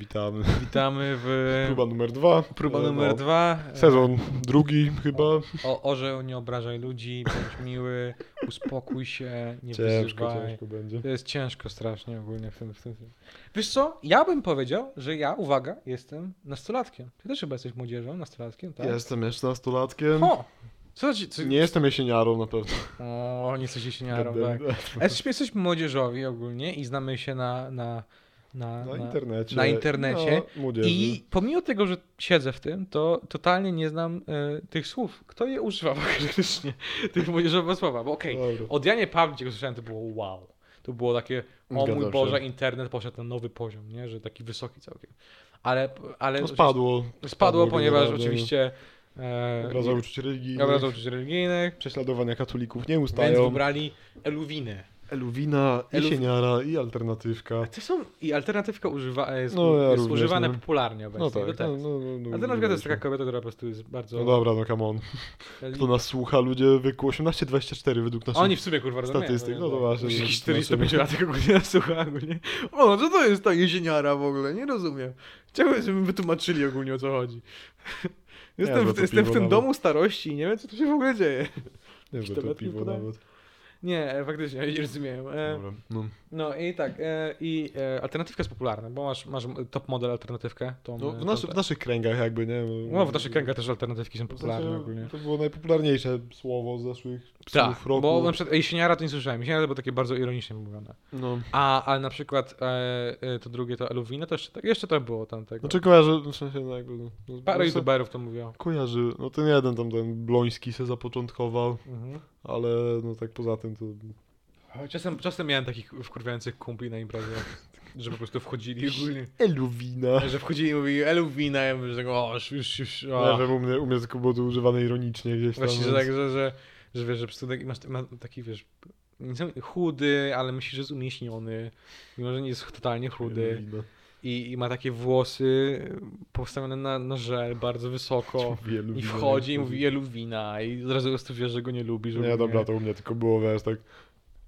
Witamy. Witamy w Próba numer dwa. próba numer no. dwa. Sezon drugi chyba. O, orzeł, nie obrażaj ludzi, bądź miły, uspokój się, nie Ciężko, wyzywaj. ciężko będzie. To jest ciężko strasznie ogólnie w tym, w tym. Wiesz co, ja bym powiedział, że ja, uwaga, jestem nastolatkiem. Ty też chyba jesteś młodzieżą, nastolatkiem, tak? Jestem jeszcze nastolatkiem. O! Co ci, co, Nie jestem jesieniarą na pewno. O, nie jesteś jesieniarą, tak. Jesteśmy, jesteśmy młodzieżowi ogólnie i znamy się na, na, na, Na na- internecie. na internecie. No. I pomimo tego, że siedzę w tym, to totalnie nie znam e, tych słów. Kto je używa faktycznie, tych młodzieżowych słowa? Bo okej, Dobra. od Janie Pawlik, słyszałem, to było wow. To było takie, o mój się. Boże, internet poszedł na nowy poziom, nie? Że taki wysoki całkiem. Ale, ale No spadło. spadło, ponieważ generalnie. oczywiście e, Obraza uczuć religijnych. obraza uczuć religijnych. Prześladowania katolików nie Więc ustają. wybrali Eluwinę. Eluwina, Eluf- jesieniara i alternatywka. To są, i alternatywka używa, jest, No, ja jest również, używane no. popularnie obecnie. No do tak. tekstu. No, no, no, no, Alternatywka to jest no, taka kobieta, która po prostu jest bardzo... No dobra, no come on. Kto nas słucha? Ludzie wieku 18-24 według naszych Oni w sumie kurwa statystyk. No to właśnie. Jakiś no, 45 latek ogólnie nas słucha ogólnie. O, co to jest ta jesieniara w ogóle? Nie rozumiem. Chciałbym, żeby wytłumaczyli ogólnie o co chodzi. Jestem, w, jestem w tym nawet. domu starości i nie wiem co tu się w ogóle dzieje. Nie, że to piwo nawet. Nie, e, faktycznie, nie rozumiem. E, Dobra, no. no i tak, e, i alternatywka jest popularna, bo masz, masz top model alternatywkę. Tą, No, w, naszy, tą- w naszych kręgach jakby, nie? no, w naszych kręgach też alternatywki są popularne ogólnie. To było najpopularniejsze słowo z zeszłych Tak, roku. bo na przykład jesieniara to nie słyszałem. Jesieniara to było takie bardzo ironicznie mówione. No. A, ale na przykład e, to drugie, to Eluwina, to jeszcze, tak- jeszcze to było tam tego. Znaczy kojarzę, w sensie no jakby... No, no, Parę no, youtuberów to mówiło. Kojarzy, no ten jeden tam, ten Bloński se zapoczątkował, Mhm. ale no tak poza tym to... Czasem, czasem miałem takich wkurwiających kumpli na imprezie, że po prostu wchodzili ogólnie. Eluwina. Że wchodzili i mówili Eluwina, ja mówię, że tak, o, już, już, już, o. wiem, u mnie, u mnie było to używane ironicznie gdzieś tam. Właśnie, że więc- tak, że, że, że wiesz, że po prostu masz, ma taki, wiesz, chudy, ale myślisz, że jest umieśniony, mimo że nie jest totalnie chudy. Eluwina. I, i ma takie włosy postawione na, na żel bardzo wysoko. Mówi I wchodzi i mówi Eluwina i od razu wiesz, że go nie lubisz. Nie, dobra, to u mnie tylko było, wiesz, tak...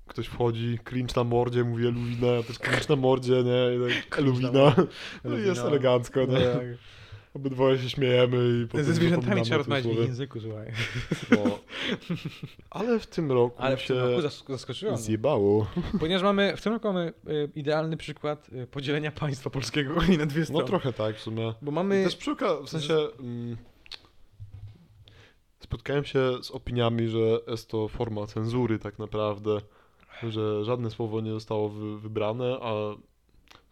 Ktoś wchodzi, cringe na mordzie, mówi Eluwina, ja też cringe na mordzie, nie? I tak, Eluwina. No i jest elegancko, nie? Tak. Obydwoje się śmiejemy i potem Ze zwierzętami trzeba rozmawiać w języku, słuchaj. No. Ale w tym roku Ale w się tym roku zas- zaskoczyło zjebało. Ponieważ mamy, w tym roku mamy y, idealny przykład y, podzielenia państwa polskiego i na dwie No strony. trochę tak w sumie. Bo I mamy... też przy w sensie mm, spotkałem się z opiniami, że jest to forma cenzury tak naprawdę, że żadne słowo nie zostało wy, wybrane, a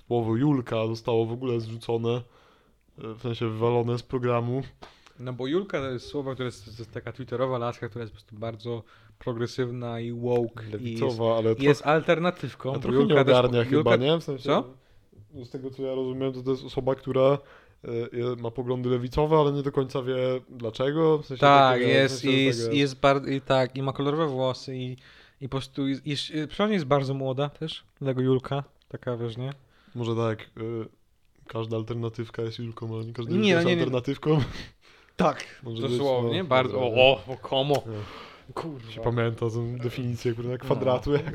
słowo Julka zostało w ogóle zrzucone, e, w sensie wywalone z programu. No bo Julka to jest słowo, które jest, to jest taka twitterowa laska, która jest po prostu bardzo progresywna i woke i jest, Lewicowa, ale i jest alternatywką. A trochę Julka nie też- ogarnia chyba, Julka- nie? W sensie, Co? no Z tego co ja rozumiem, to to jest osoba, która e, ma poglądy lewicowe, ale nie do końca wie dlaczego. W sensie Tak, takiego- w jest, sensie i jest, jest bardzo, i tak, i ma kolorowe włosy i, i po prostu jest, jest, przynajmniej jest bardzo młoda też, tego Julka, taka wiesz, nie? Może tak, y, każda alternatywka jest Julką, ale nie każda Nie, Julka jest no nie, nie. alternatywą. Tak, Może być, dosłownie, no, bardzo, o, o, o, komo, Nie. kurwa. Się pamięta tę definicję kurde, kwadratu. jak-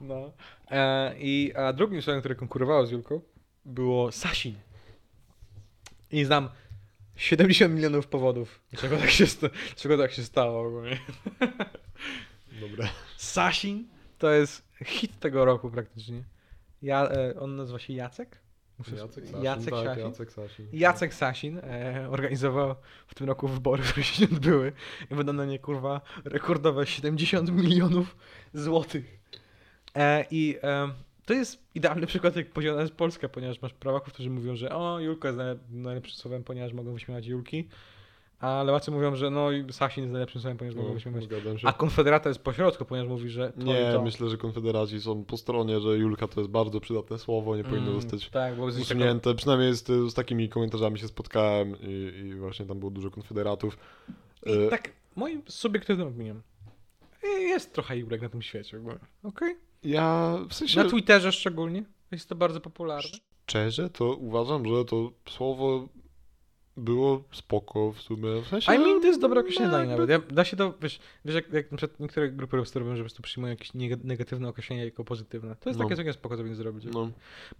No. E, I a drugim słowem, które konkurowało z Julką, było Sasin. I znam 70 milionów powodów, dlaczego tak się, sta- dlaczego tak się stało ogólnie. Dobra. Sasin to jest hit tego roku praktycznie. Ja, e, on nazywa się Jacek? Muszę- Jacek Sasin. Jacek tak, Sasin. Jacek Sasin. Jacek Sasin e, organizował w tym roku wybory, które się odbyły i wydano na nie kurwa rekordowe 70 milionów złotych. E, I e, to jest idealny przykład, jak podzielona jest Polska, ponieważ masz prawaków, którzy mówią, że o, Julka jest najlep- najlepszym słowem, ponieważ mogą wyśmiewać Julki, a lewacy mówią, że no, i Sasin jest najlepszym słowem, ponieważ mogą No, wyśmiewać. zgadzam się. A Konfederata jest pośrodku, ponieważ mówi, że to Nie, to. myślę, że konfederaci są po stronie, że Julka to jest bardzo przydatne słowo, nie powinno Mm, zostać Tak, bo usunięte. Przynajmniej z, z takimi komentarzami się spotkałem i, i właśnie tam było dużo konfederatów. I E, tak, moim subiektywnym opinią, jest trochę Julek na tym świecie. Okej? Ja w sensie... Na Twitterze szczególnie. Jest to bardzo popularne. Szczerze, to uważam, że to słowo było spoko w sumie. W sensie, I mean, to jest dobre określenie no, dla niej jakby- nawet. Ja, da się to, wiesz, wiesz jak, jak na przykład niektóre grupy robią, że po prostu przyjmują jakieś neg- negatywne określenie jako pozytywne. To jest No. takie całkiem spoko sobie zrobić. No,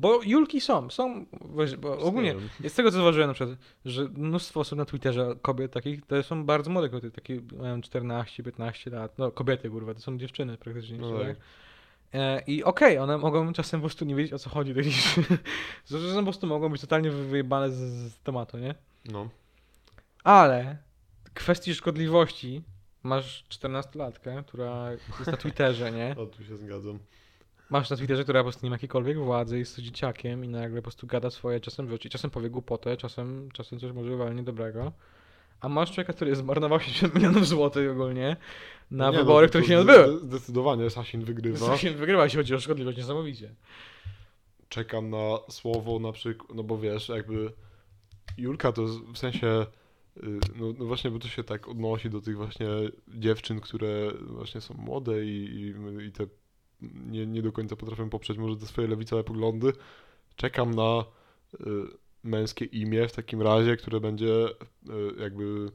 Bo Julki są, są, wiesz, bo ogólnie, z tego co zauważyłem na przykład, że mnóstwo osób na Twitterze, kobiet takich, to są bardzo młode kobiety, takie mają 14-15 lat, no kobiety kurwa, to są dziewczyny praktycznie. No tak? tak. E, I okej, one mogą czasem po prostu nie wiedzieć o co chodzi, czasem po prostu mogą być totalnie wy- wyjebane z, z tematu, nie? No. Ale kwestii szkodliwości masz 14-latkę, która jest na Twitterze, nie? O, tu się zgadzam. Masz na Twitterze, która po prostu nie ma jakiejkolwiek władzy, jest dzieciakiem i nagle po prostu gada swoje, czasem wróci, czasem powie głupotę, czasem, czasem coś może walnie dobrego. A masz człowieka, który zmarnował 70 milionów złotych ogólnie na Nie, wybory, to- które się nie odbyły. Zdecydowanie Sasin wygrywa. Właśnie wygrywa, jeśli chodzi o szkodliwość, niesamowicie. Czekam na słowo na przykład, no bo wiesz, jakby Julka to w sensie, y, no, no właśnie, bo to się tak odnosi do tych właśnie dziewczyn, które właśnie są młode i, i, i te nie, nie do końca potrafią poprzeć może te swoje lewicowe poglądy. Czekam na y, męskie imię w takim razie, które będzie y, jakby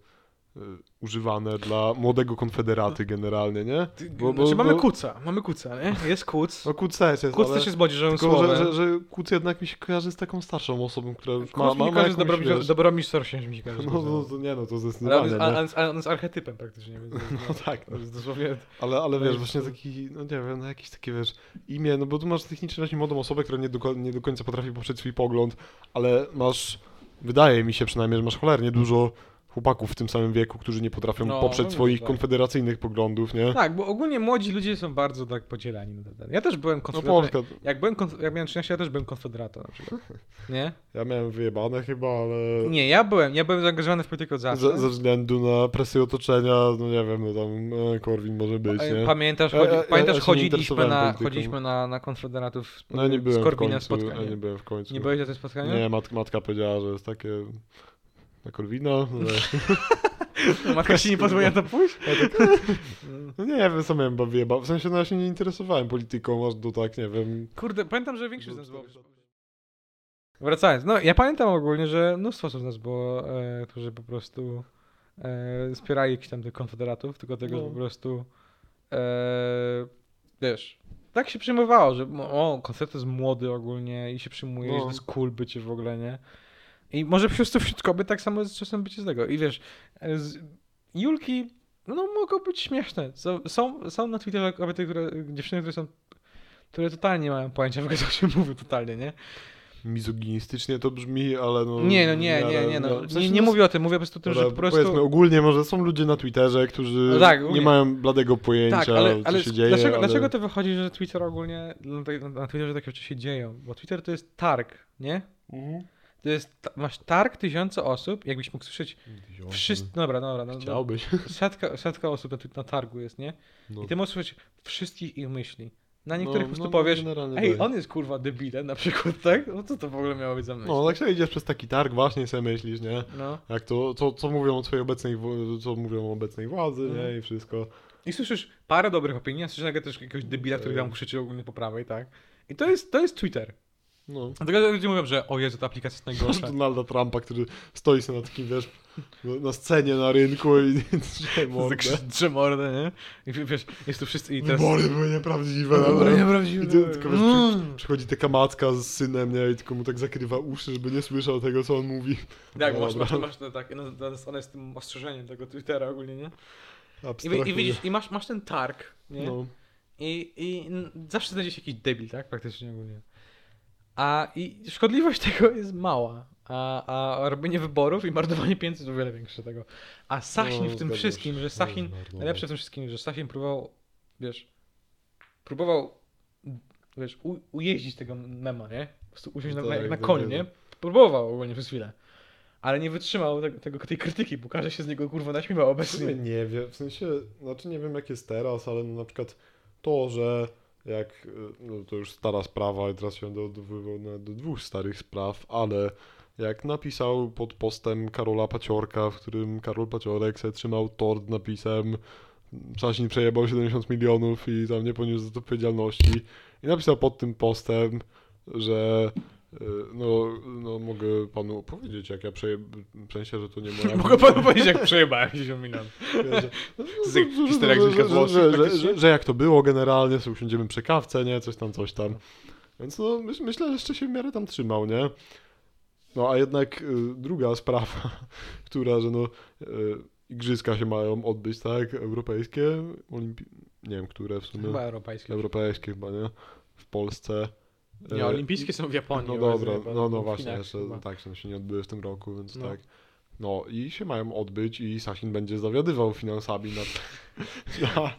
używane dla młodego konfederaty generalnie, nie? Bo- bo- znaczy, mamy bo- kuca, mamy kuca, nie? Jest kuc. No Kuces jest, Kuc ale... też jest młodzieżowym słowem. że, że, że Kuc jednak mi się kojarzy z taką starszą osobą, która ma, Kuc ma, ma z jakąś, wiesz, Dobromir mi się kojarzy. no, no, to nie, no to zdecydowanie, ale, on jest, ale on jest archetypem praktycznie. Więc No tak, To no. jest dosłownie... ale, ale wiesz, właśnie taki, no nie wiem, no jakieś takie, wiesz, imię, no bo tu masz technicznie właśnie młodą osobę, która nie do, nie do końca potrafi poprzeć swój pogląd, ale masz, wydaje mi się przynajmniej, że masz cholernie dużo chłopaków w tym samym wieku, którzy nie potrafią No, poprzeć no swoich tak. konfederacyjnych poglądów, nie? Tak, bo ogólnie młodzi ludzie są bardzo tak podzielani. na ten- Ja też byłem No konfederatem. Polska, jak, byłem konf- jak miałem 13, ja też byłem konfederatą na przykład. Nie? ja miałem wyjebane chyba, ale... Nie, ja byłem. Ja byłem zaangażowany w politykę od zawsze. Ze, ze względu na presję otoczenia, no nie wiem, no tam e, Korwin może być, E, nie? Pamiętasz, Ja- chodzi, ja- ja pamiętasz nie chodziliśmy, na, polityką. chodziliśmy na, na konfederatów z, No ja nie byłem z w Korwinem końcu, spotkanie. ja nie byłem w końcu. Nie byłeś na tym spotkaniu? Nie, mat, matka powiedziała, że jest takie na Korwina. No, Matka ci nie pozwoliła to pójść? no nie wiem, co miałem bawię, w sensie no ja się nie interesowałem polityką, aż do tak, nie wiem. Kurde, pamiętam, że większość z nas było... Wracając, no ja pamiętam ogólnie, że mnóstwo osób z nas było, e, którzy po prostu e, wspierali jakichś tam tych konfederatów, tylko tego, że No. po prostu e, wiesz, tak się przyjmowało, że o, koncert jest młody ogólnie i się przyjmuje, No. że to jest cool bycie w ogóle, nie? I może po prostu wśród kobiet tak samo jest czasem bycie z tego. I wiesz, z, Julki, no mogą być śmieszne. Są, są, są na Twitterze kobiety, które, dziewczyny, które są, które totalnie nie mają pojęcia w ogóle, co się mówi totalnie, nie? Mizoginistycznie to brzmi, ale no... Nie, no nie, nie, nie, no. w Nie, sensie, nie no, mówię o tym, mówię po prostu o tym, że po prostu... Powiedzmy ogólnie, może są ludzie na Twitterze, którzy No tak, nie mają bladego pojęcia, Tak, ale, ale co się dzieje, dlaczego, ale... dlaczego to wychodzi, że Twitter ogólnie, na Twitterze takie rzeczy się dzieją? Bo Twitter to jest targ, nie? Mhm. To jest, masz targ tysiące osób, jakbyś mógł słyszeć wszystko, dobra, dobra, no, no, Chciałbyś. setka, setka osób na, na targu jest, nie? No. I ty możesz słyszeć wszystkich ich myśli. Na niektórych No, po prostu no, no, powiesz, ej, tak. on jest kurwa debilem na przykład, tak? No co to w ogóle miało być za myśl? No, tak sobie idziesz przez taki targ, właśnie sobie myślisz, nie? No. Jak to, co, co mówią o swojej obecnej, co mówią o obecnej władzy, Mhm. nie? I wszystko. I słyszysz parę dobrych opinii, a słyszysz nagle też jakiegoś debila, który tam krzyczy ogólnie po prawej, tak? I to jest, to jest Twitter. No. Dlatego ludzie mówią, że o Jezu, ta aplikacja jest najgorsza. Donalda Trumpa, który stoi sobie na takim, wiesz, no, na scenie na rynku i drze mordę. Nie? I wiesz, jest tu wszyscy i teraz... Wybory były nieprawdziwe. Wybory no. nieprawdziwe. I ty, tylko wiesz, Mm. przy, przychodzi taka matka z synem, nie? I tylko mu tak zakrywa uszy, żeby nie słyszał tego, co on mówi. Tak, No masz, masz, masz to tak, no, jest- tym ostrzeżeniem tego Twittera ogólnie, nie? I, i widzisz, i masz, masz ten targ, nie? No. I, I zawsze znajdzie się jakiś debil, tak? Praktycznie ogólnie. A i szkodliwość tego jest mała. A, a robienie wyborów i marnowanie pieniędzy jest o wiele większe tego. A Sasin No, w tym wszystkim, się. że Sasin, No, no, najlepsze w tym wszystkim, że Sasin próbował, wiesz, próbował, wiesz, u, ujeździć tego mema, nie? Po prostu usiąść na, Tak, na, na tak, koniu, tak. nie? Próbował ogólnie przez chwilę. Ale nie wytrzymał tego, tego, tej krytyki, bo każdy się z niego kurwa naśmiewał W obecnie. nie wiem, w sensie, znaczy nie wiem jak jest teraz, ale na przykład to, że jak, y, no to już stara sprawa i teraz się odwoływał na- do dwóch starych spraw, ale jak napisał pod postem Karola Paciorka, w którym Karol Paciorek sobie trzymał tort napisem Sasin przejebał 70 milionów i tam nie poniósł za to odpowiedzialności i napisał pod tym postem, że no, no mogę panu powiedzieć, jak ja przeje... w sensie, że to nie moja... Mogę panu powiedzieć, jak przejebałem 10 milionów. Że- jest jak historia że, jak to było generalnie, sobie usiądziemy przy kawce, nie, coś tam, coś tam. Więc no, myśl, myślę, że jeszcze się w miarę tam trzymał, nie? No a jednak y, druga sprawa, która, że no y, igrzyska się mają odbyć, tak, europejskie, olimpi... nie wiem, które w sumie, Chyba europejskie. europejskie chyba, nie? W Polsce. Nie, E, olimpijskie są w Japonii. no dobra, no, no w właśnie, Chinach jeszcze chyba. tak, że się nie odbyły w tym roku, więc No. tak. No i się mają odbyć i Sasin będzie zawiadywał finansami na, na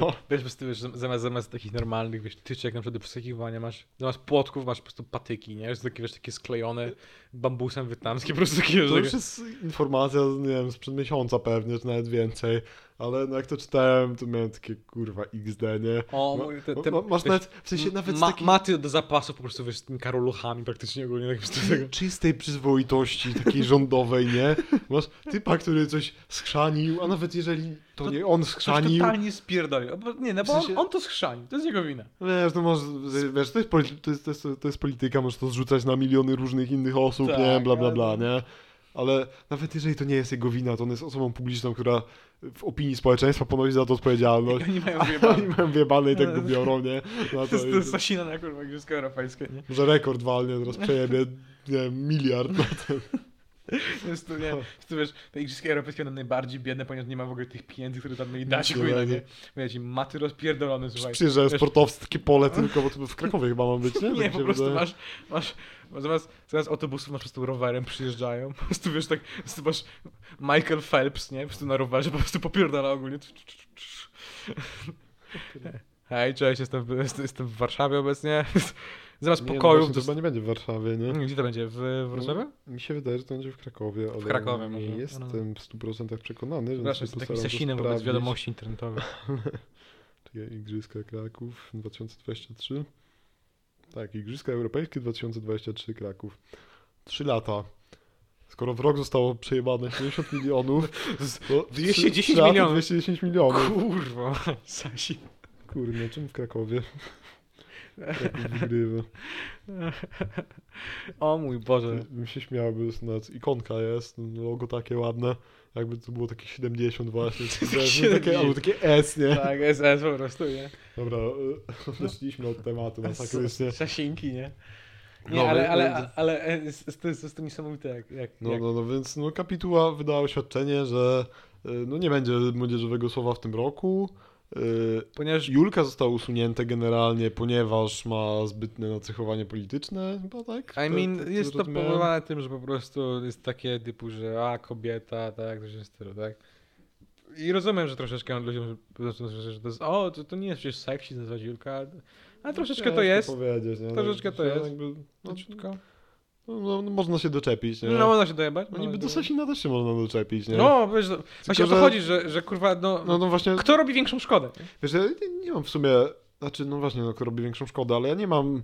no, Wiesz, prostu, wiesz, zamiast, zamiast takich normalnych, wiesz, tyczek na przykład do przeskakiwania, masz, zamiast płotków masz po prostu patyki, nie? Że takie, wiesz, takie sklejone bambusem wietnamskie, po prostu takie, To już jest informacja, nie wiem, sprzed miesiąca pewnie, czy nawet więcej, ale no jak to czytałem, to miałem takie kurwa XD, nie? O, Ma- mój, te, te, ma- masz wiesz, nawet, w sensie nawet ma, takiej maty do zapasu po prostu, wiesz, z tymi karoluchami praktycznie ogólnie, tak tego. czystej przyzwoitości, takiej rządowej, nie? Masz typa, który coś schrzanił, a nawet jeżeli to, To- nie on schrzanił, totalnie spierdolił. Nie, no bo W sensie- on, on to schrzanił, to jest jego wina. wiesz, to może, wiesz, to jest, to, jest, to, jest, to jest polityka, możesz to zrzucać na miliony różnych innych osób, Tak, nie? Bla, bla, bla, nie? Ale nawet jeżeli to nie jest jego wina, to on jest osobą publiczną, która w opinii społeczeństwa ponosi za to odpowiedzialność. I oni mają A Oni mają i tak go biorą, nie? No To jest, to jest Sasina na kurwa Igrzyska Europejskie, nie? Może rekord walnie, teraz przejebie, nie wiem, miliard na ten. Jest to, nie, to jest, wiesz, te Igrzyska Europejskie będą najbardziej biedne, ponieważ nie ma w ogóle tych pieniędzy, które tam mieli dać, nie? Wiecie, maty rozpierdolone, słuchaj. Przyjeżdżają sportowcy, takie pole tylko, bo to w Krakowie chyba ma być, nie? Nie, Tak po się prostu wydaje. masz, masz, zamiast, zamiast autobusów masz po prostu rowerem przyjeżdżają, po prostu wiesz tak, po masz Michael Phelps, nie, po prostu na rowerze po prostu popierdala ogólnie. Hej, cześć, jestem w, jestem w Warszawie obecnie. Zamiast Nie, no pokojów... właśnie, to chyba nie będzie w Warszawie, nie? Gdzie to będzie? W, w Wrocławiu? Mi się wydaje, że to będzie w Krakowie, ale Krakowie nie może, no. jestem w 100% przekonany, więc się jestem takim sasinem wobec wiadomości internetowych. Czekaj, Igrzyska Kraków 2023. Tak, Igrzyska Europejskie 2023 Kraków. Trzy lata. Skoro w rok zostało przejebane 70 milionów, to 210 trzy- trzy lata, milionów. 210 milionów. Kurwa, Sasi. Kurde, czym w Krakowie? Wygrywa. O mój Boże. Bym się śmiał, bo jest nawet ikonka jest, logo takie ładne. Jakby to było takie 70 właśnie. wiesz, no takie, albo takie S, nie? Tak, SS po prostu, nie? Dobra, odeszliśmy od tematu masakrycznie. Sasinki, nie? Nie, No, ale, więc- ale, ale e, jest, to jest, to niesamowite, jak... jak, No, jak no, no więc no, kapituła wydała oświadczenie, że y, no, nie będzie młodzieżowego słowa w tym roku. Y, Ponieważ Julka zostało usunięte generalnie, ponieważ ma zbytne nacechowanie polityczne, chyba tak? I mean, tak jest to powodowane tym, że po prostu jest takie typu, że a, kobieta, tak, coś w stylu, tak? I rozumiem, że troszeczkę ludziom, że, że to jest, o, to, to nie jest przecież seksy nazywać Julka, ale troszeczkę to Ciężko jest, nie? troszeczkę to jest. Jakby, no. No, no, no, można się doczepić, nie? No, można się dojebać. No niby do. Sasina też się można doczepić, nie? No, wiesz, no, właśnie o to że- chodzi, że, że kurwa, no, no, no właśnie, kto robi większą szkodę? wiesz, ja nie, nie mam w sumie, znaczy, no właśnie, no, kto robi większą szkodę, ale ja nie mam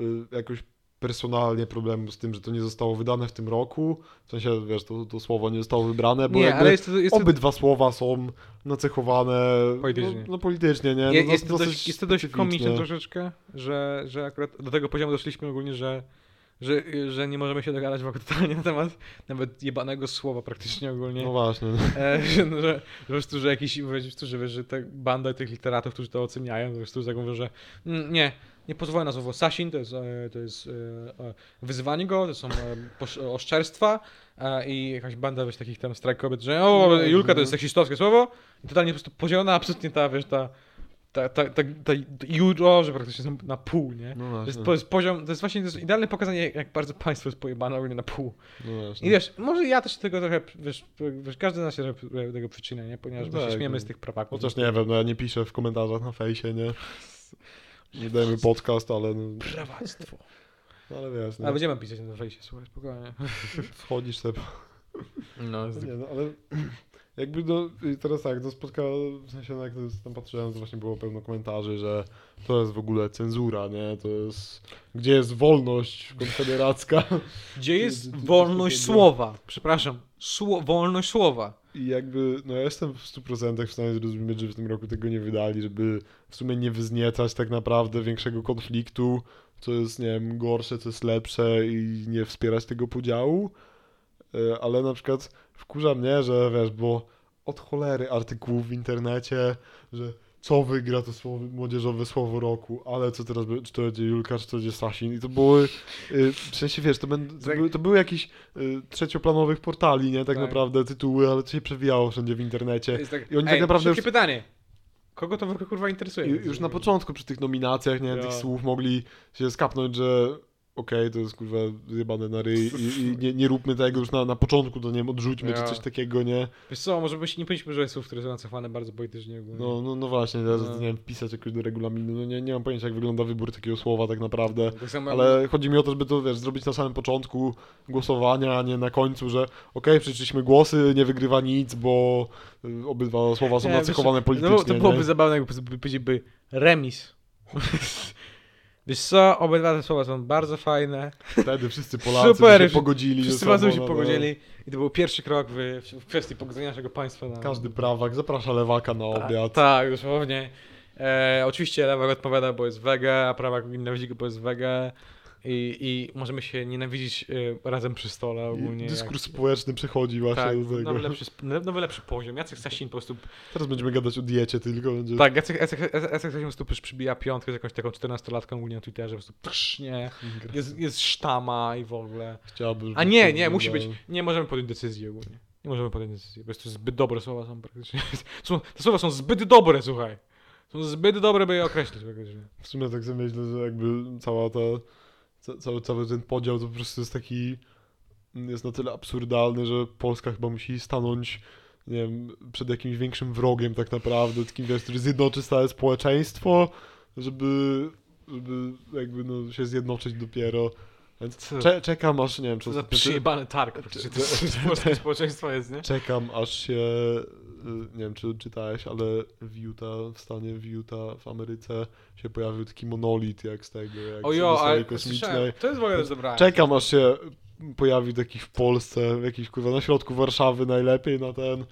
y, jakoś personalnie problemu z tym, że to nie zostało wydane w tym roku, w sensie, wiesz, to, to słowo nie zostało wybrane, bo Nie, jakby ale jest to, jest to, obydwa słowa są nacechowane Politycznie. No, no politycznie, nie? No, no, jest, to dość, jest to dość komiczne troszeczkę, że, że akurat do tego poziomu doszliśmy ogólnie, że, że, że nie możemy się dogadać w ogóle totalnie na temat nawet jebanego słowa praktycznie ogólnie. No właśnie. E, że, że, że po prostu, że jakiś, że, wiesz, że ta banda tych literatów, którzy to oceniają, po prostu tak mówią, że mm, nie, nie pozwolę na słowo Sasin, to jest, e, to jest e, e, wyzywanie go, to są oszczerstwa i jakaś banda wiesz, takich tam strajk kobiet, że o, No, Julka to no. jest seksistowskie słowo i totalnie po prostu podzielona, absolutnie ta, wiesz, ta ta, ta, ta, ta praktycznie są na pół, nie? No To jest, to jest poziom, to jest właśnie to jest idealne pokazanie, jak, bardzo państwo jest pojebane ogólnie na pół. No właśnie. I wiesz, może ja też się tego trochę, wiesz, wiesz każdy z nas się trochę tego przyczynia, nie? Ponieważ No my się tak, śmiemy no. z tych prawaków. Chociaż nie wiem, no ja nie piszę w komentarzach na fejsie, nie? Nie dajemy podcast, ale no, Prawactwo. ale wiesz, Ale no, będziemy pisać na fejsie, słuchaj, spokojnie. wchodzisz sobie. No, No nie, no ale jakby no teraz tak, no spotkało, w sensie no, jak tam patrzyłem, to właśnie było pełno komentarzy, że to jest w ogóle cenzura, nie? To jest, gdzie jest wolność konfederacka. Gdzie jest wolność słowa? Przepraszam, sło, wolność słowa. I jakby, no ja jestem w 100% w stanie zrozumieć, że w tym roku tego nie wydali, żeby w sumie nie wyzniecać tak naprawdę większego konfliktu, co jest, nie wiem, gorsze, co jest lepsze i nie wspierać tego podziału. E, Ale na przykład wkurza mnie, że wiesz, bo od cholery artykułów w internecie, że co wygra to słowo, młodzieżowe słowo roku, ale co teraz, czy to będzie Julka, czy to będzie Sasin i to były, y, w sensie wiesz, to, będą, to, Tak. były, to były jakieś y, trzecioplanowych portali, nie, tak, Tak. naprawdę tytuły, ale to się przewijało wszędzie w internecie. Tak, I oni Ej, tak naprawdę szybkie pytanie. Kogo to w ogóle kurwa interesuje? I już na początku przy tych nominacjach, nie, Ja. tych słów mogli się skapnąć, że okej, to jest kurwa zjebane na ryj i, i nie, nie róbmy tego już na, na początku, to nie wiem, odrzućmy Ja. czy coś takiego, nie? Wiesz co, może byś nie powinniśmy używać słów, które są nacechowane bardzo politycznie ogólnie. No, no, no właśnie, teraz No. nie wiem, wpisać jakoś do regulaminu, no nie, nie mam pojęcia jak wygląda wybór takiego słowa tak naprawdę. Tak samo Ale chodzi mi o to, żeby to wiesz, zrobić na samym początku głosowania, a nie na końcu, że okej, przeliczyliśmy głosy, nie wygrywa nic, bo y, obydwa słowa są Nie, nacechowane wiesz, politycznie. No, to byłoby nie? zabawne, jakby by- powiedzieliby remis. Wiesz co, obydwa te słowa są bardzo fajne. Wtedy wszyscy Polacy Super, się pogodzili. Wszyscy sobą, się pogodzili i to był pierwszy krok w, w kwestii pogodzenia naszego państwa. Na. Każdy prawak zaprasza lewaka na obiad. Tak, dosłownie. E, oczywiście lewak odpowiada, bo jest wege, a prawak nienawidzi go, bo jest wege. I, I możemy się nienawidzić e, razem przy stole ogólnie. I dyskurs jak- społeczny przechodzi właśnie Tak, do tego. nowy lepszy, nowy lepszy poziom. Jacek Sasin po prostu Teraz będziemy gadać o diecie tylko. Będzie... Tak, Jacek, Jacek, Jacek Jacek po prostu przybija piątkę z jakąś taką 14-latką ogólnie na Twitterze, po prostu psznie, jest, jest sztama i w ogóle. Chciałbym, A nie, nie, musi być, nie możemy podjąć decyzji ogólnie. Nie możemy podjąć decyzji, bo jest to zbyt dobre słowa są praktycznie. Są, te słowa są zbyt dobre, słuchaj. Są zbyt dobre, by je określić. W sumie tak sobie myślę, że jakby cała ta, ca, cały, cały ten podział to po prostu jest taki, jest na tyle absurdalny, że Polska chyba musi stanąć, nie wiem, przed jakimś większym wrogiem tak naprawdę, takim, wiesz, który zjednoczy całe społeczeństwo, żeby, żeby jakby no, się zjednoczyć dopiero. Więc cze, czekam aż, nie wiem, czy, za czy, przyjebany targ to jest polskie społeczeństwo jest, nie? Czekam aż się, y, nie wiem czy czytałeś, ale w Utah, w stanie w Utah, w Ameryce się pojawił taki monolit jak z tego, jak O z jo, ale kosmicznej. to jest w ogóle dobra. Czekam aż się pojawi taki w Polsce, w jakiś kurwa na środku Warszawy najlepiej na ten,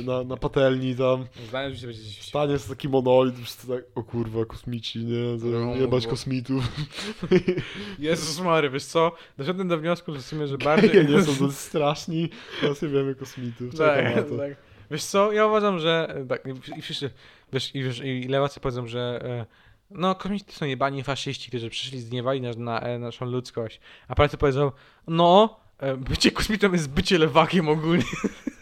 y, na, na patelni tam. Zdaniem, że się będzie Stanie jest taki monolit, wszyscy tak, o kurwa, kosmici, nie, to No, jebać kosmitów. Jezus Mary, wiesz co? Doszedłem do wniosku, że w sumie, że bardziej... Nie, nie są to straszni, teraz nie wiemy kosmitów. Czekam Tak, tak. Wiesz co, ja uważam, że e, tak, i- wszyscy, wiesz, i, wiesz, i lewacy powiedzą, że e, no, komuniści są jebani faszyści, którzy przyszli, zdniewali nas, na, e, naszą ludzkość. A pracy powiedzą, no, bycie kosmitą jest bycie lewakiem ogólnie.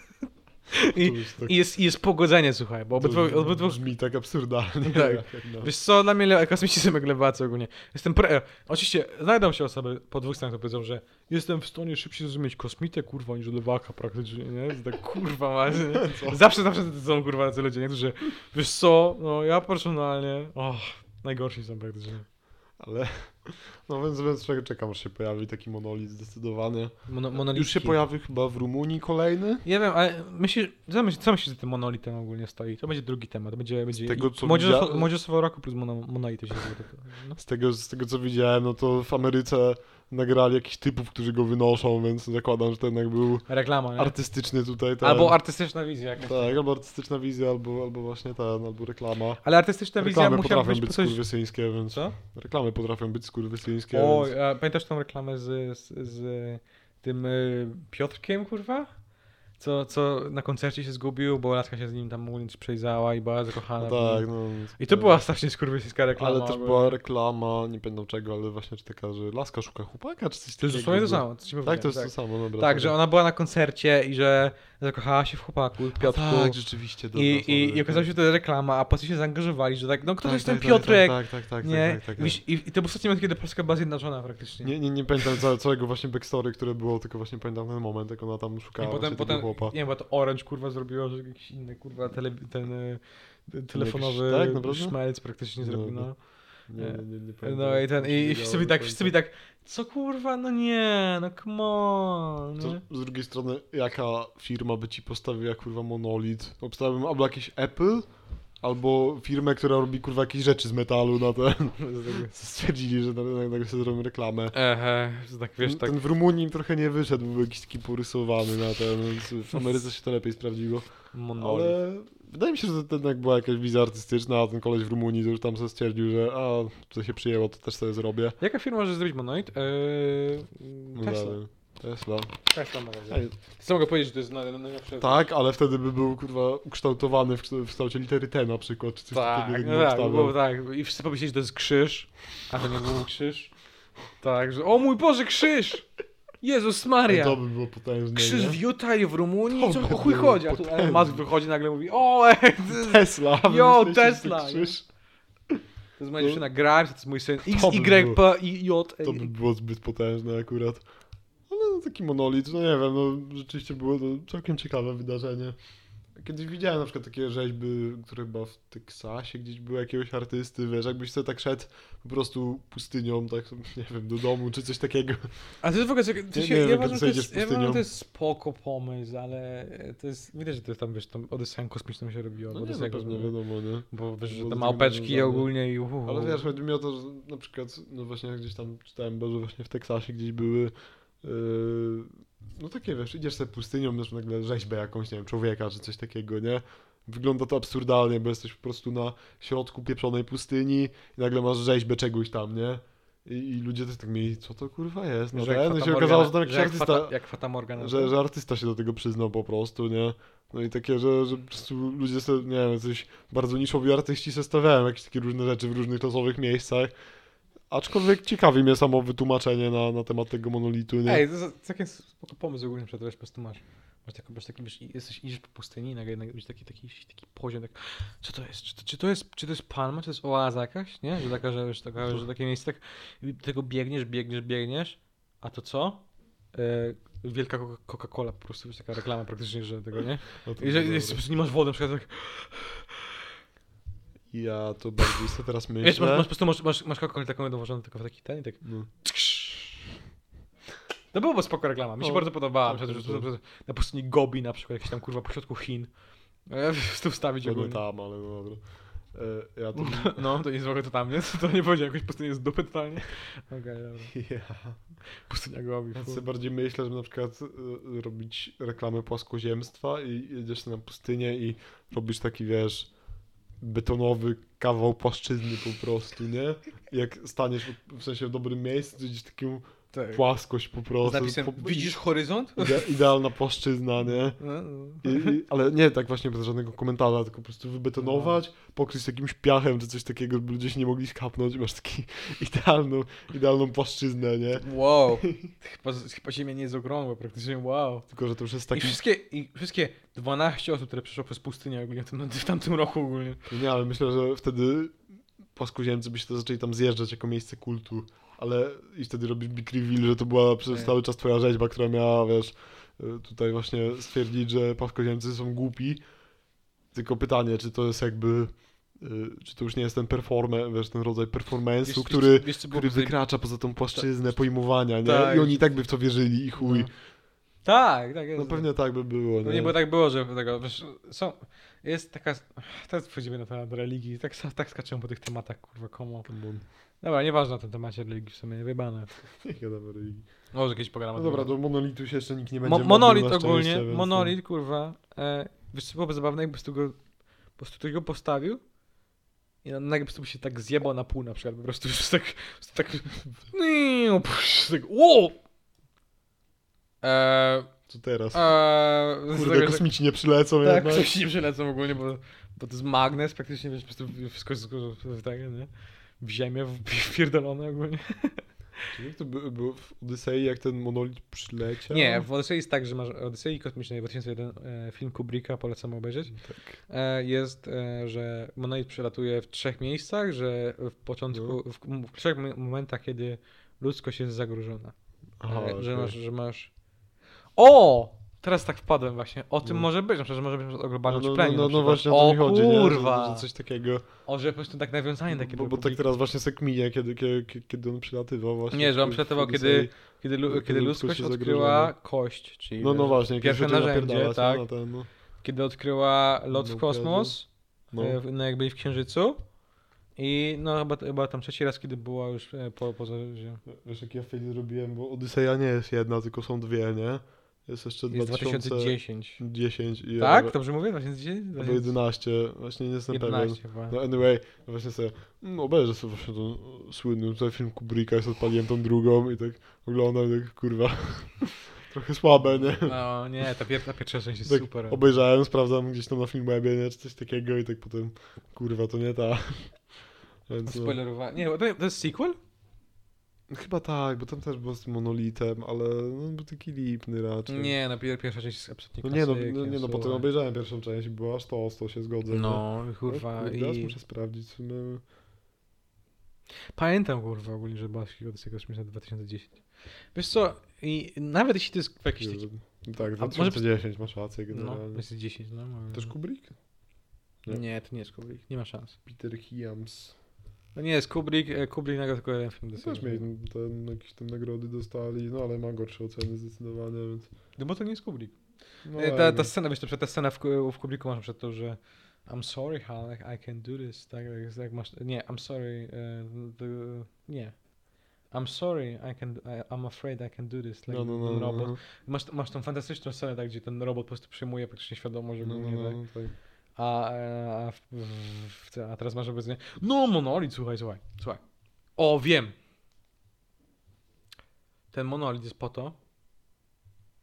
I, To jest tak- i, jest, I jest pogodzenie, słuchaj, bo obydwu, To obydwu brzmi tak absurdalnie. Tak. na- Wiesz co, dla mnie kosmici są jak lewacy ogólnie. Jestem pre... e, Oczywiście znajdą się osoby po dwóch stronach, które powiedzą, że jestem w stanie szybciej zrozumieć kosmitę, kurwa, niż lewaka praktycznie, nie? Jest tak, kurwa, właśnie. Zawsze, zawsze to są, kurwa, tacy ludzie, niektórzy, wiesz co, no ja personalnie, och, najgorsi są praktycznie. Ale, no więc, więc czek- czekam, aż się pojawi taki monolit zdecydowanie. Mono, Już się pojawi chyba w Rumunii kolejny? Ja wiem, ale myślisz, co myślisz, co myślisz, że tym monolitem ogólnie stoi? To będzie drugi temat, będzie, będzie tego, co młodzież, widzia- młodzież roku plus mono, monolity się. No. Z tego, z tego co widziałem, no to w Ameryce nagrali jakichś typów, którzy go wynoszą, więc zakładam, że ten jak był Reklama, nie? artystyczny tutaj. Ten, Albo artystyczna wizja. jakaś. Tak, albo artystyczna wizja, albo, albo właśnie ten, albo reklama. Ale artystyczna wizja Reklamy musiała potrafią być być coś... skurwysyńskie, więc... Co? Reklamy potrafią być skurwysyńskie, Oj, więc... a pamiętasz tą reklamę z, z, z tym y, Piotrkiem, kurwa? Co, co na koncercie się zgubił, bo laska się z nim tam ogólnie przejrzała i była zakochana. No tak, no... I to była strasznie skurwysyjska reklama. Ale też była reklama, nie pamiętam czego, ale właśnie czy taka, że laska szuka chłopaka, czy coś To jest takiego. dosłownie to było. samo. co ci Tak, to jest to samo, dobra. Tak, że ona była na koncercie i że zakochała się w chłopaku, w A Piotrku. Tak, rzeczywiście. Dobra, I, i, I okazało się, że to jest reklama, a potem się zaangażowali, że tak, no kto to Tak, jest ten tak, Piotrek? Tak, tak, tak, tak, nie? tak, tak, tak, Wiesz, I, I to był ostatni moment, kiedy Polska była zjednoczona praktycznie. Nie, nie, nie pamiętam ca- całego właśnie backstory, które było, tylko właśnie pamiętam ten moment, jak ona tam I szukała potem, właśnie potem tego chłopa. nie wiem, bo to Orange kurwa zrobiło, że jakiś inny kurwa tele, ten e, telefonowy tak, naprawdę? szmelc praktycznie No, zrobił, no. No. Nie, nie, nie, nie pamiętam. No i ten, i, i wszyscy byli tak, wszyscy byli tak, co kurwa, no nie, no come on? To z drugiej strony, jaka firma by ci postawiła kurwa monolit? Obstawiłbym albo jakiś Apple, Albo firmę, która robi kurwa jakieś rzeczy z metalu na ten. Stwierdzili, że na- nagle sobie zrobią reklamę. Ehe, że tak wiesz, tak. Ten w Rumunii im trochę nie wyszedł, był jakiś taki porysowany na ten, więc w Ameryce się to lepiej sprawdziło. Monolit. Ale wydaje mi się, że to jednak była jakaś wizja artystyczna, a ten koleś w Rumunii to już tam sobie stwierdził, że a, to się przyjęło, to też sobie zrobię. Jaka firma może zrobić monolit? Eee, No Tesla. Tesla. Tesla może Ej. Co mogę powiedzieć, że to jest na- na- najlepsze? Tak, ale wtedy by był kurwa ukształtowany w, w kształcie litery T na przykład, czy coś Tak, takiego. no tak, było tak. I wszyscy pomyśleli, że to jest krzyż, a to nie był krzyż. Tak, że o mój Boże, krzyż! Jezus Maria! To by było potężne. Krzyż w Utah i w Rumunii? To Co by o chuj chodzi? A tu. Elon Musk wychodzi nagle mówi o, ej, Tesla. Yo, wymyśliliście Tesla, Krzyż. to jest moja dziewczyna Grimes, to jest mój syn X, Y, P, I, J, To by było zbyt potężne akurat. Ale no, taki monolit, no nie wiem, no rzeczywiście było to całkiem ciekawe wydarzenie. Kiedyś widziałem na przykład takie rzeźby, które chyba w Teksasie gdzieś były jakiegoś artysty, wiesz, jakbyś sobie tak szedł po prostu pustynią, tak, nie wiem, do domu czy coś takiego. A to jest w ogóle, to Nie- się, nie ja uważam, to jest, ja uważam, to jest spoko pomysł, ale to jest, widać, że to jest tam, wiesz, tam Odyseją kosmiczną się robiło, No nie, to no pewnie wiadomo, nie? bo wiesz, że te małpeczki ogólnie i uhu. Ale wiesz, chodzi mi o to, że na przykład, no właśnie gdzieś tam czytałem, że właśnie w Teksasie gdzieś były, yy, no takie wiesz, idziesz sobie pustynią, masz nagle rzeźbę jakąś, nie wiem, człowieka czy coś takiego, nie? Wygląda to absurdalnie, bo jesteś po prostu na środku pieprzonej pustyni i nagle masz rzeźbę czegoś tam, nie? I, i ludzie też tak mieli, co to kurwa jest? No Że ten, Fata się okazało, że tam jakiś jak artysta, Fata, jak Fata Morgana. że, że artysta się do tego przyznał po prostu, nie? No i takie, że, że po prostu ludzie sobie, nie wiem, coś bardzo niszowi artyści se stawiają jakieś takie różne rzeczy w różnych losowych miejscach. Aczkolwiek ciekawi mnie samo wytłumaczenie na, na temat tego monolitu, nie? Ej, to jest taki spoko pomysł ogólnie, że wiesz, po prostu masz, masz taki, masz taki, wiesz, jesteś, idziesz po pustyni i nagle nagle taki, taki, taki poziom, tak, co to jest, czy to, czy to jest, czy to jest palma, czy to jest oaza jakaś, nie, że taka, że, taka, że takie miejsce, tak, tego biegniesz, biegniesz, biegniesz, a to co? E, wielka Coca- Coca-Cola, po prostu, wiesz, taka reklama praktycznie, że tego, nie? I że jest, nie masz wody, na przykład tak, Ja to bardziej sobie teraz myślę. wiesz, masz, masz po prostu, masz, masz, masz Coca-Colę taką dołożoną tylko w taki ten i tak, No. To byłoby spoko reklama, mi się No, bardzo podobała. tak, tak, że- na pustyni Gobi na przykład, jakieś tam kurwa pośrodku Chin. E, Tu wstawić ogólnie. tam, ale no dobra. E, ja to... No, to nie ogóle to tam, nie? To nie powiedział, jakoś pustynia jest dupy totalnie. Okej, dobra. Ja. Pustynia Gobi. Ja sobie bardziej myślę, że na przykład y, robić reklamę płaskoziemstwa i jedziesz na pustynię i robisz taki, wiesz, betonowy kawał płaszczyzny po prostu, nie? Jak staniesz w- sensie w dobrym miejscu, widzisz taką Tak. płaskość po Z prostu. napisem, po, widzisz horyzont? Ide, idealna płaszczyzna, nie? No, no. I, i, ale nie tak właśnie bez żadnego komentarza, tylko po prostu wybetonować, pokryć jakimś piachem czy coś takiego, żeby ludzie się nie mogli skapnąć i masz taki idealną, idealną płaszczyznę, nie? Wow. Chyba, chyba ziemia nie jest okrągła, praktycznie wow. Tylko, że to już jest I taki... wszystkie, I wszystkie 12 osób, które przeszło przez pustynię ogólnie w tym, w tamtym roku ogólnie. Nie, ale myślę, że wtedy płaskoziemcy by się to zaczęli tam zjeżdżać jako miejsce kultu, ale i wtedy robisz big reveal, że to była przez cały czas twoja rzeźba, która miała, wiesz, y, tutaj właśnie stwierdzić, że płaskoziemcy są głupi. Tylko pytanie, czy to jest jakby, y, czy to już nie jest ten performance, wiesz, ten rodzaj performance'u, Wiesz- który, wiesz, który wykracza poza tą płaszczyznę pojmowania, nie? Tak. I oni i tak by w to wierzyli i chuj. No. Tak, tak jest. No pewnie tak by było, No nie? nie, bo tak było, że tego, wiesz, są, jest taka, teraz wchodzimy na temat religii, tak, tak skaczemy po tych tematach, kurwa, komu. Dobra, nieważne o tym temacie religii, w sumie wyjebane. Nie gadam o religii. Może jakieś pogadamy. No dobra, do monolitu się jeszcze nikt nie będzie Mo- monolit ogólnie, więc- monolit, kurwa, e, wiesz co byłoby zabawne, jakby tu go, po prostu ktoś go postawił i nagle po prostu by się tak zjebał na pół na przykład, po prostu już tak, prostu tak, nie, tak, wow! Eee, Co teraz? eee, z Kurde, tego, kosmici nie przylecą Tak, jednak. coś nie przylecą ogólnie, bo, bo to jest magnes, praktycznie wiesz, po prostu wszystko jest tak, nie? W ziemię wpierdolone ogólnie. Czy jak to by, było w Odysei, jak ten monolit przyleciał? Nie, w Odysei jest tak, że masz Odysei Kosmicznej 2001 e, film Kubricka, polecam obejrzeć. Tak. E, jest, e, że monolit przelatuje w trzech miejscach, że w początku, No. w, w trzech mo- momentach, kiedy ludzkość jest zagrożona. Aha, że, okej. masz, że masz... O! Teraz tak wpadłem właśnie. O tym No. może być, na przykład, że może być o No, globalnym no, no, no, no przykład. właśnie o to o mi chodzi, nie? Że- kurwa! Że, coś takiego. O, że po prostu tak nawiązanie takie Bo, bo tak teraz właśnie se kminie, kiedy, kiedy, kiedy on przylatywał właśnie. Nie, że on Odysei. kiedy, kiedy, kiedy kiedy ludzkość odkryła kość, czyli No, no właśnie. pierwsze narzędzie, tak. no, na ten, no. kiedy odkryła lot w No, kosmos, No. e, w- no jak byli w Księżycu. I no chyba, chyba tam trzeci raz, kiedy była już e, po, poza... że- Wiesz, jaki ja fail zrobiłem, bo Odyseja nie jest jedna, tylko są dwie, nie? Jest jeszcze Jest 2010 2010. i Tak? ja- Dobrze mówię? 2010? albo 11, właśnie nie jestem 11 pewien. chyba. No anyway, właśnie sobie, no obejrzę sobie właśnie ten słynny tutaj film Kubricka, jest odpaliłem tą drugą i tak oglądam i tak kurwa, trochę słabe, nie? No nie, ta, pier ta pierwsza część jest Tak super. obejrzałem, sprawdzam gdzieś tam na Filmwebie, nie, czy coś takiego i tak potem, kurwa, to nie ta. Więc no. Spoilerowa. Nie, to jest sequel? Chyba tak, bo tam też było z tym monolitem, ale no, był taki lipny raczej. Nie, no pier pierwsza część jest absolutnie No nie no, no, nie no, potem obejrzałem pierwszą część i było aż to, to się zgodzę. nie? No, kurwa. No, Teraz I... muszę sprawdzić, sumie. Pamiętam kurwa ogólnie, że Baski Odyssey Kosmiczna 2010. Wiesz co, i nawet jeśli to jest jakiś taki... Tak, może- 2010 masz rację No, generalnie. 2010, no. Też Kubrick? Nie. Nie. to nie jest Kubrick, nie ma szans. Peter Hyams. No nie jest Kubrick, e, Kubrick nagrał tylko jeden film. do Też mieli ten, jakieś tam nagrody dostali, no ale ma gorsze oceny zdecydowanie, więc... No bo to nie jest Kubrick. No, E, ta, jakby- ta scena, wiesz, ta scena w, w Kubricku masz przed to, że I'm sorry, Hal, I can do this. Tak, jak, jak masz, nie, I'm sorry, e, the, nie. I'm sorry, I can, I, I'm afraid I can do this. Like no, no, no, ten no, robot. no, Masz, masz tą fantastyczną scenę, tak, gdzie ten robot po prostu przyjmuje praktycznie świadomość no, ogólnie, no, tak? no, tak. A, a, w, a teraz masz obecnie, no monolit, słuchaj, słuchaj, słuchaj. O, wiem. Ten monolit jest po to,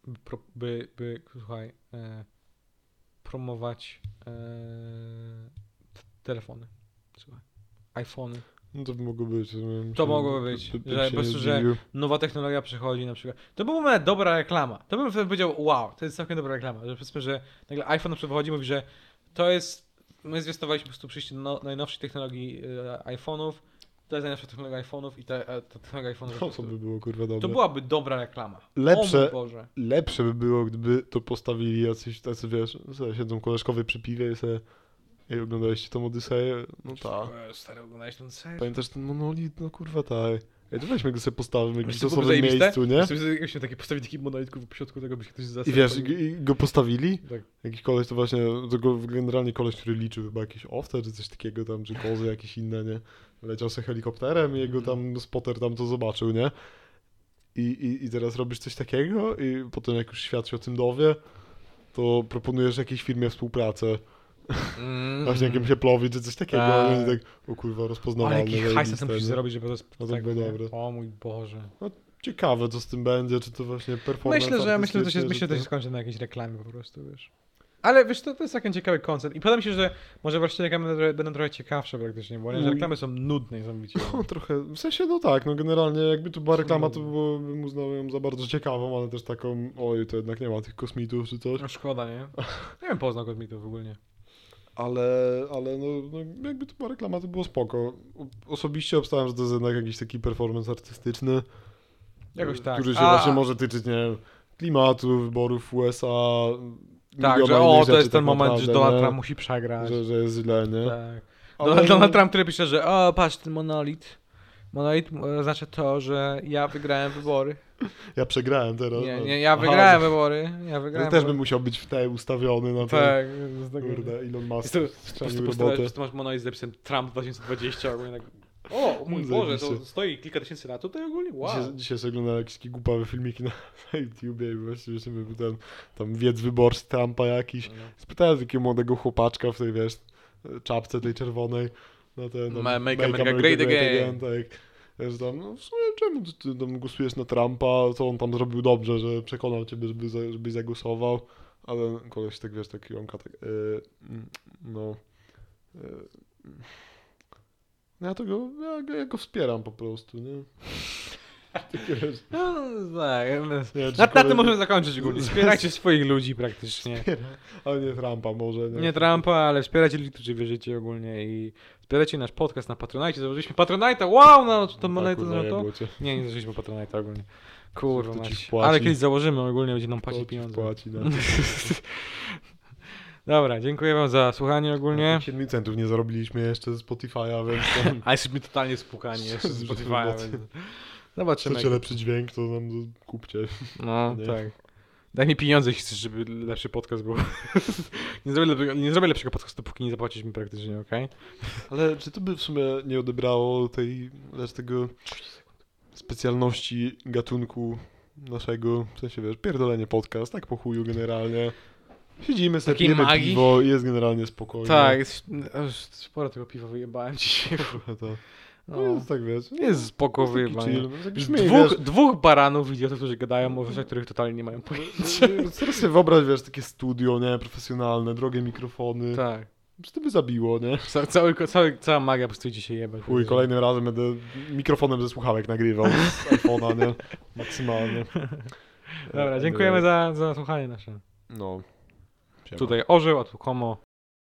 by, by, by słuchaj, e, promować e, telefony. Słuchaj, iPhony. No to by mogło być. To mogłoby być, by- by że się po prostu, że-. Nowa technologia przychodzi na przykład. To była dobra reklama. To bym wtedy powiedział, wow, to jest całkiem dobra reklama. Że powiedzmy, że nagle iPhone na przykład wychodzi i mówi, że to jest, my zwiastowaliśmy po prostu przyjście no, najnowszej technologii e, iPhone'ów, to jest najnowsza technologia iPhone'ów i ta, e, ta technologia iPhone'ów po To, by było kurwa dobre. To byłaby dobra reklama. Lepsze- O mój Boże. Lepsze by było, gdyby to postawili jacyś tacy, wiesz, sobie siedzą koleżkowie przy piwie i sobie Ej, oglądaliście tą Odyseję? No tak. Stary, oglądałeś ten serial? Pamiętasz ten monolit? No kurwa tak. Ej, to weźmy go sobie postawimy w stosownym miejscu, nie? Sobie jakbyśmy takie postawili taki monolit w środku tego, by się ktoś I zasypał. wiesz, i, i go postawili? Tak. Jakiś koleś to właśnie, to go, generalnie koleś, który liczył chyba jakieś owce czy coś takiego tam, czy kozy jakieś inne, nie? Leciał sobie helikopterem i jego tam spotter tam to zobaczył, nie? I, i, I teraz robisz coś takiego i potem jak już świat się o tym dowie, to proponujesz jakiejś firmie współpracę, Mm. właśnie jakimś Apple'owi czy coś takiego, Tak. i tak, o kurwa, Ale rozpoznawalne, jaki hajs musisz zrobić, żeby to jest No tak, dobre. O mój Boże. Ciekawe, co z tym będzie, czy to właśnie performance Myślę, że myślę, że to się, artystyczny, myślę, że to się skończy na jakiejś reklamie po prostu, wiesz. Ale wiesz, to, to jest taki ciekawy koncept. I podoba mi się, że może właśnie reklamy będą trochę- będą trochę ciekawsze praktycznie, bo nie, że Mój- reklamy są nudne i zamówicie. No trochę, w sensie no tak, no generalnie jakby to była reklama, to było, bym uznał ją za bardzo ciekawą, ale też taką, oj, to jednak nie ma tych kosmitów czy coś. No szkoda, nie? Nie wiem, poznał kosmitów ogólnie. Ale, ale no, no jakby to była reklama, to było spoko. Osobiście obstałem, że to jest jednak jakiś taki performance artystyczny. Jakoś tak. Który się A- właśnie może tyczyć, nie wiem, klimatu, wyborów w USA. Tak, że o, to jest ten tak moment, że naprawdę, Donald nie? Trump musi przegrać. Że, że jest źle, nie? Tak. Ale- Donald, Donald Trump, który pisze, że o, patrz, ten monolit. Monolit e, znaczy to, że ja wygrałem wybory. Ja przegrałem teraz. Nie, no. nie, ja Aha, wygrałem że- wybory. Ja To wygrałem też bym wybory. musiał być w tej ustawiony na to. Tak, tego. Kurde, Elon Musk to, po prostu robotę. postawiłeś, że to masz monolit z napisem Trump 2020, ogólnie tak. O, mój Boże, to stoi kilka tysięcy lat tutaj ogólnie? Wow. Dzisiaj, dzisiaj sobie oglądałem jakieś takie głupawe filmiki na, na YouTubie i właściwie był ten tam wiedz wyborczy Trumpa jakiś. No. Spytałem takiego młodego chłopaczka w tej, wiesz, czapce tej czerwonej. Na ten, tam, Ma- Make America Great Again. tak. Że tam, no w sumie czemu ty, ty tam głosujesz na Trumpa, co on tam zrobił dobrze, że przekonał ciebie, żeby, za, żebyś zagłosował. Ale koleś tak, wiesz, taki jąka tak, yy, no... Yy, no ja to go, ja, ja go wspieram po prostu, nie? No, tak. no. nie, Na, na tym możemy zakończyć ogólnie. Wspierajcie swoich ludzi praktycznie. Ale nie Trumpa może, nie? Nie Trumpa, ale wspierajcie ludzi, którzy wierzycie ogólnie i wspierajcie nasz podcast na Patronite. Założyliśmy Patronite'a, wow, no to Tak, monetę kurwa, za to. Nie, nie założyliśmy Patronite'a ogólnie. Kurwa? Ale kiedyś założymy, ogólnie będzie nam płacić ci pieniądze. Płaci, no. Dobra, dziękuję wam za słuchanie ogólnie. 7 centów nie zarobiliśmy jeszcze ze Spotify'a, więc tam A jesteśmy totalnie spukani jeszcze z Że Spotify'a, więc... Zobaczymy. chcecie lepszy dźwięk, to nam kupcie. No, Nie. tak. Daj mi pieniądze, jeśli chcesz, żeby lepszy podcast był. nie, zrobię lepszego, nie zrobię lepszego podcastu, dopóki nie zapłacisz mi praktycznie, okej? Ale czy to by w sumie nie odebrało tej, tego specjalności gatunku naszego, w sensie wiesz, pierdolenie podcast, tak po chuju generalnie. Siedzimy sobie, Takiej pijemy magii? piwo jest generalnie spokojnie. Tak, jest, sporo tego piwa wyjebałem dzisiaj. To. No, No, jest tak wiesz. jest spoko wyjebanie. no, dwóch, wiesz. dwóch baranów idiotów, którzy gadają o rzeczach, których totalnie nie mają pojęcia. Teraz sobie wyobraź, wiesz, takie studio, nie, profesjonalne, drogie mikrofony. Tak. Czy to by zabiło, nie? Ca, cały, cały, cała magia po prostu idzie się jebać. Chuj, kolejnym razem będę mikrofonem ze słuchawek nagrywał z iPhone'a, nie? Maksymalnie. Dobra, dziękujemy za, za słuchanie nasze. No. Siema. Tutaj Orzeł, a tu Komo.